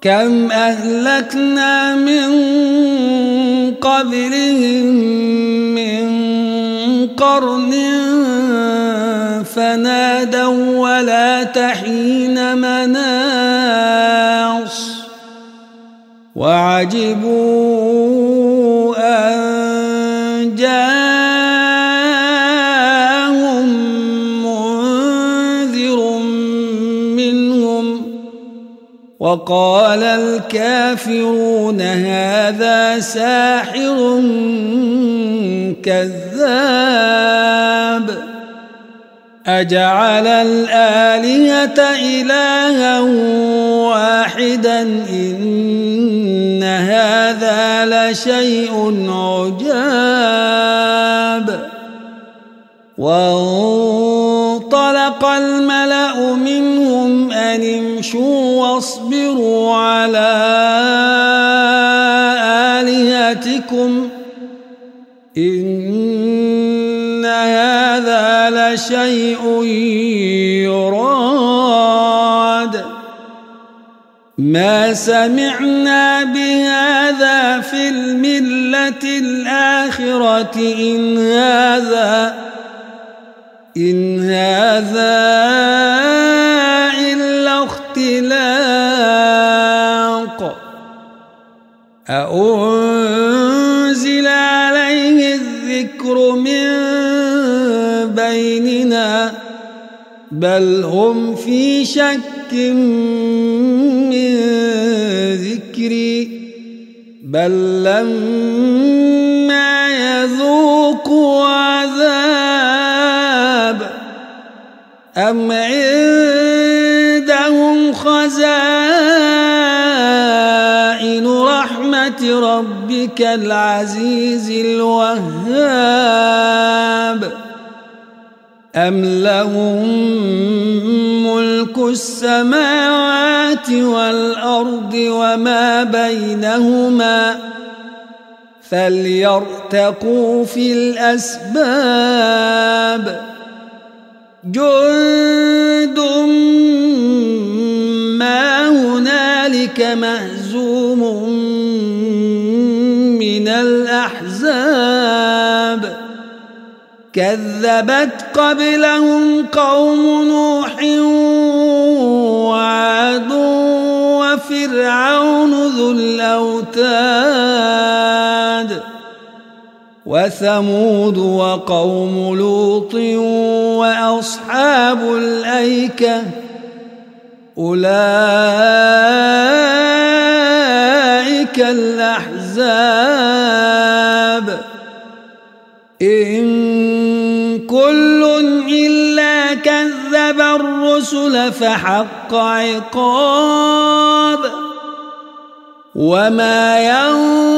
كم أهلكنا من قبلهم من قرن فنادوا ولا تحين مناص وعجبوا وقال الكافرون هذا ساحر كذاب. أجعل الآلهة إلها واحدا إن هذا لشيء عجاب. وانطلق الملأ منهم أن امشوا واصبروا على آلهتكم. إن هذا لشيء يراد. ما سمعنا بهذا في الملة الآخرة إن هذا إن هذا أأنزل عليه الذكر من بيننا بل هم في شك من ذكري بل لما يذوقوا عذاب أم عندهم ربك العزيز الوهاب. أم لهم ملك السماوات والأرض وما بينهما فليرتقوا في الأسباب. جند ما هنالك مهزوم كذبت قبلهم قوم نوح وعاد وفرعون ذو الأوتاد وثمود وقوم لوط وأصحاب الأيكة أولئك الأحزاب إن كل إلا كذب الرسل فحق عقاب وما ينظر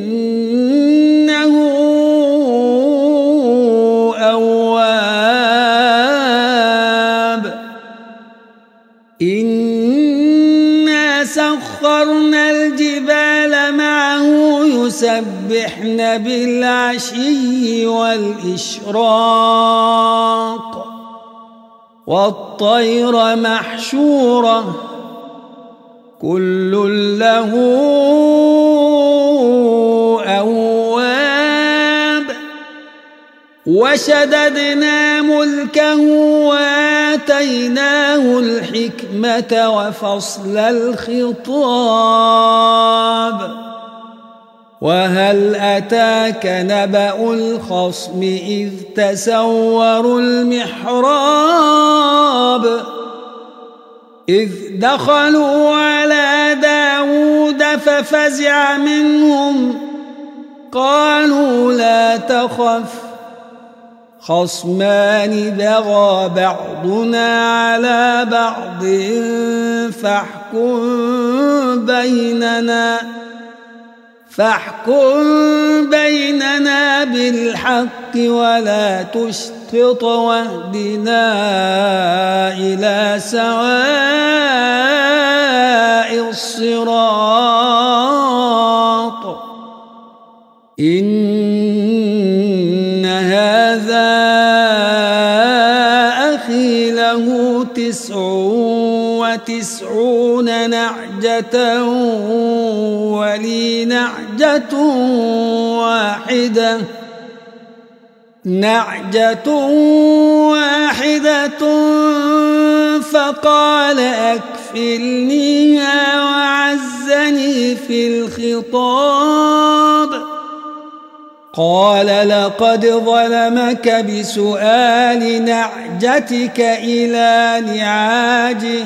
يسبحن بالعشي والإشراق والطير محشورة كل له أواب. وشددنا ملكه وآتيناه الحكمة وفصل الخطاب. وهل أتاك نبأ الخصم إذ تسوروا المحراب إذ دخلوا على داود ففزع منهم قالوا لا تخف خصمان بغى بعضنا على بعض فاحكم بيننا فاحكم بيننا بالحق ولا تشطط واهدنا إلى سواء الصراط. إن تسع وتسعون نعجة ولي نعجة واحدة. نعجة واحدة فقال أكفلنيها وعزني في الخطاب. قال لقد ظلمك بسؤال نعجتك إلى نعاجه.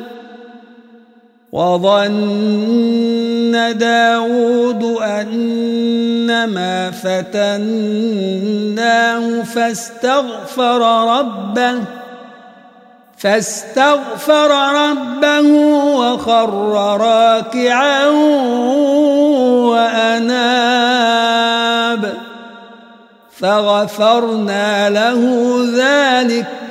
وظن داود أنما فتناه فاستغفر ربه فاستغفر ربه وخر راكعا وأناب فغفرنا له ذلك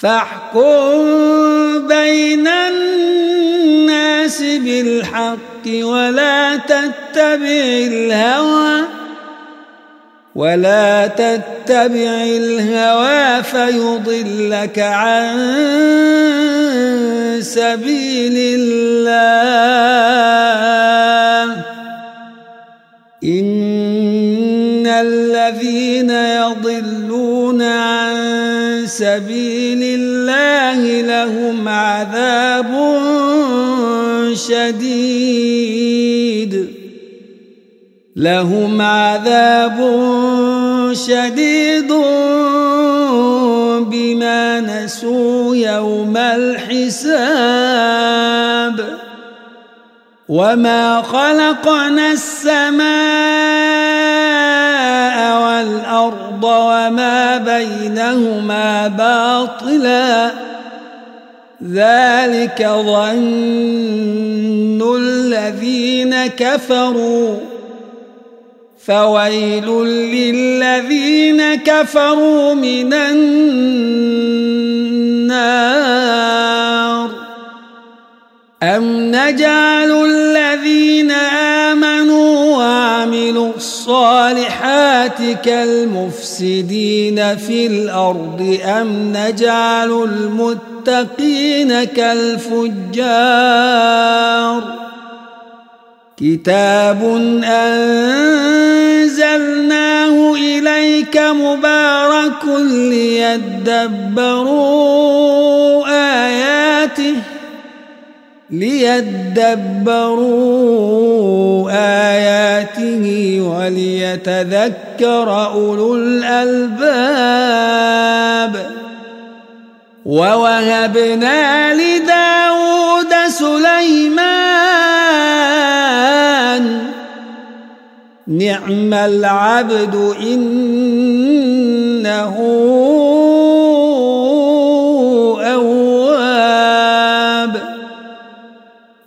فاحكم بين الناس بالحق ولا تتبع الهوى ولا تتبع الهوى فيضلك عن سبيل الله. إن الذين يضلون عن سبيل الله لهم عذاب شديد. لهم عذاب شديد بما نسوا يوم الحساب. وما خلقنا السماء بينهما باطلا ذلك ظن الذين كفروا فويل للذين كفروا من النار أم نجعل الذين آمنوا وعملوا الصالحات كالمفسدين في الأرض أم نجعل المتقين كالفجار؟ كتاب أنزلناه إليك مبارك ليدبروا آياته ليدبروا آياته وليتذكر أولو الألباب. ووهبنا لداود سليمان نعم العبد إنه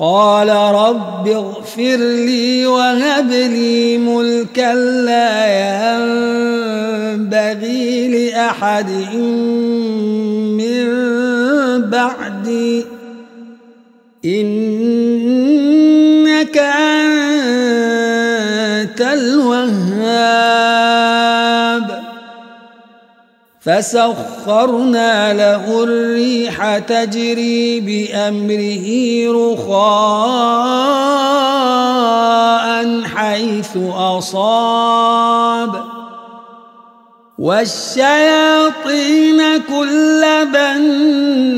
قال رب اغفر لي وهب لي ملكا لا ينبغي لأحد من بعدي. إنك أنت الوهاب. فسخرنا له الريح تجري بأمره رخاء حيث أصاب. والشياطين كل بناء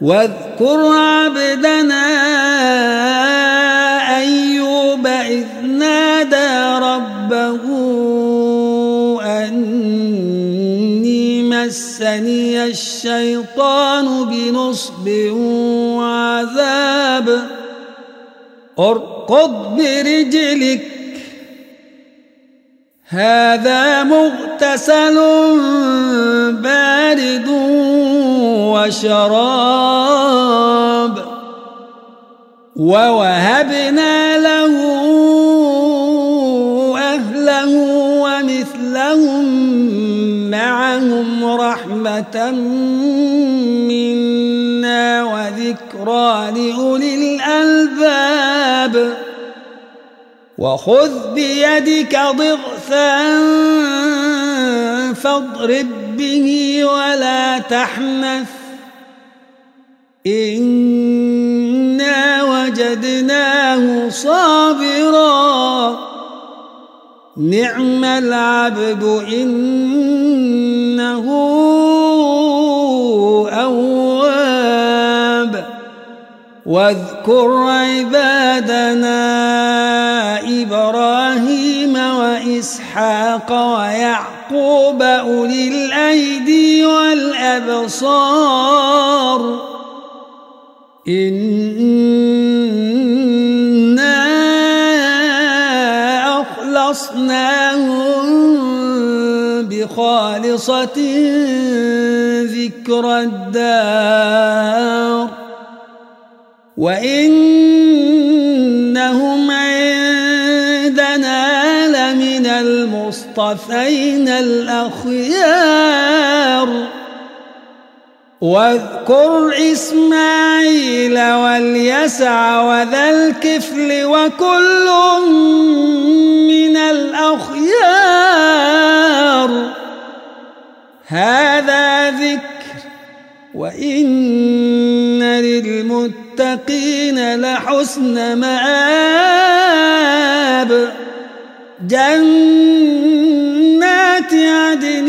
واذكر عبدنا أيوب إذ نادى ربه أني مسني الشيطان بنصب وعذاب. أرقض برجلك. هذا مغتسل بارد وشراب ووهبنا له أهله ومثلهم معهم رحمة منا وذكرى لأولي الألباب وخذ بيدك ضغثا فاضرب به ولا تحنث إنا وجدناه صابرا. نعم العبد إنه أواب. واذكر عبادنا إبراهيم وإسحاق ويعقوب أولي الأيدي والأبصار. إنا أخلصناهم بخالصة ذكر الدار وإنهم المصطفين الأخيار واذكر إسماعيل واليسع وذا الكفل وكل من الأخيار. هذا ذكر وإن للمتقين لحسن مآب. جنة عدن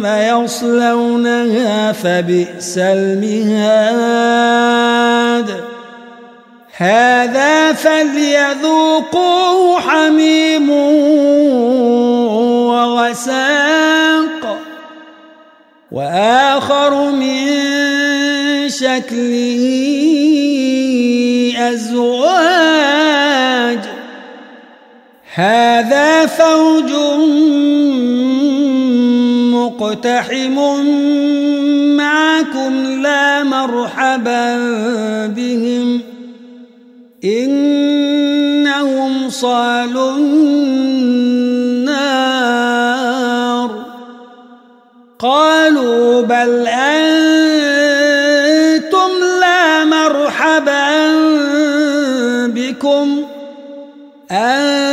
جهنم يصلونها فبئس المهاد. هذا فليذوقوه حميم وغساق وآخر من شكله أزواج. هذا فوج مقتحم معكم لا مرحبا بهم. إنهم صالوا النار. قالوا بل أنتم لا مرحبا بكم. أنتم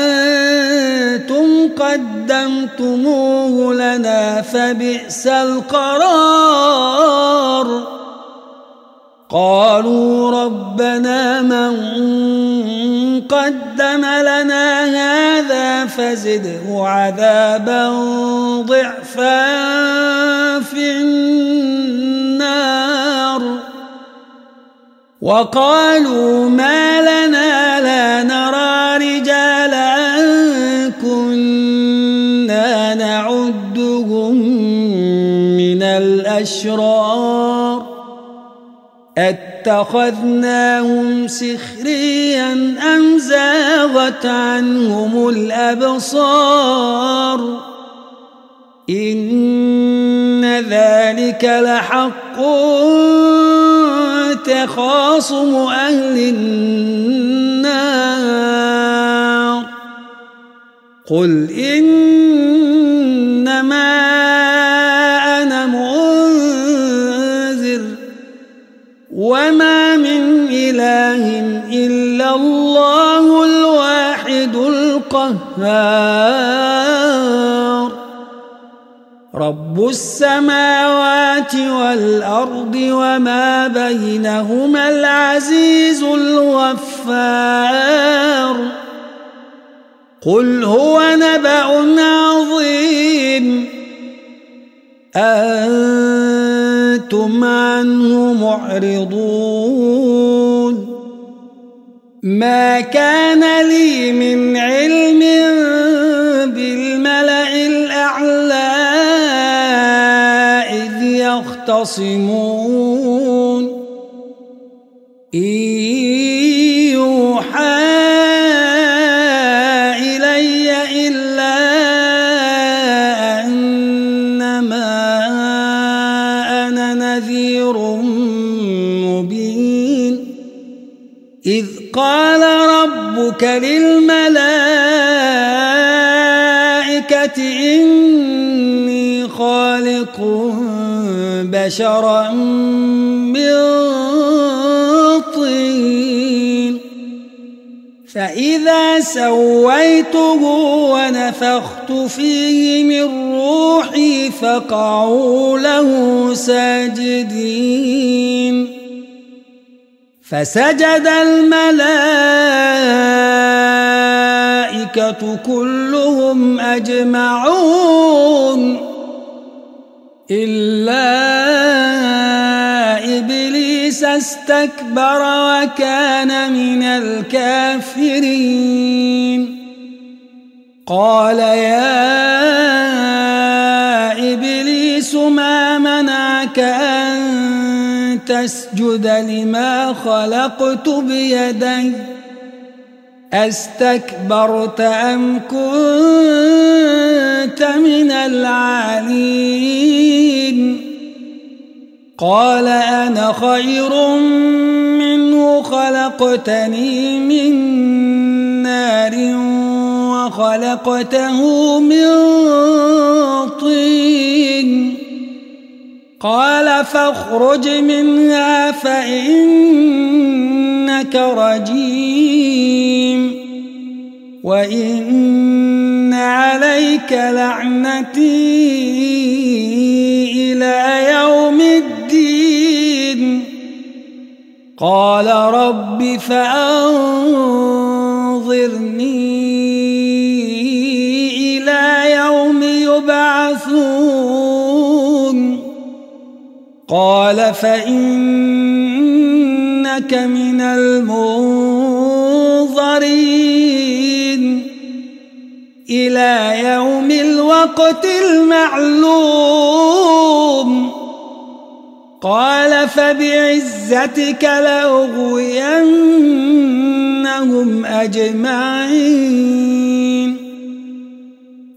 قدمتموه لنا فبئس القرار. قالوا ربنا من قدم لنا هذا فزده عذابا ضعفا في النار. وقالوا ما لنا لا نرى الأشرار أتخذناهم سخريا أم زاغت عنهم الأبصار إن ذلك لحق تخاصم أهل النار قل إنما القهار رب السماوات والأرض وما بينهما العزيز الغفار. قل هو نبأ عظيم. أنتم عنه معرضون. ما كان لي من علم بالملأ الأعلى إذ يختصمون إذ قال ربك للملائكة إني خالق بشرا من طين. فإذا سويته ونفخت فيه من روحي فقعوا له ساجدين. فسجد الملائكة كلهم أجمعون إلا إبليس استكبر وكان من الكافرين. قال يا إبليس ما منعك أن تسجد لما خلقت بيدي. أستكبرت أم كنت من العالين؟ قال أنا خير منه خلقتني من نار وخلقته من طين. قال فاخرج منها فإنك رجيم وإن عليك لعنتي إلى يوم الدين. قال رب فأنظرني قال فإنك من المنظرين. إلى يوم الوقت المعلوم. قال فبعزتك لأغوينهم أجمعين.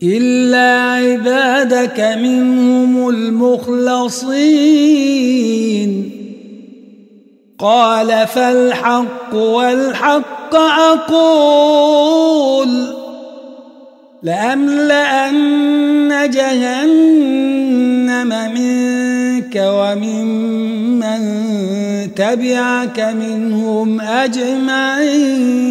إلا عبادك منهم المخلصين. قال فالحق والحق أقول لأملأن جهنم منك وممن تبعك منهم أجمعين.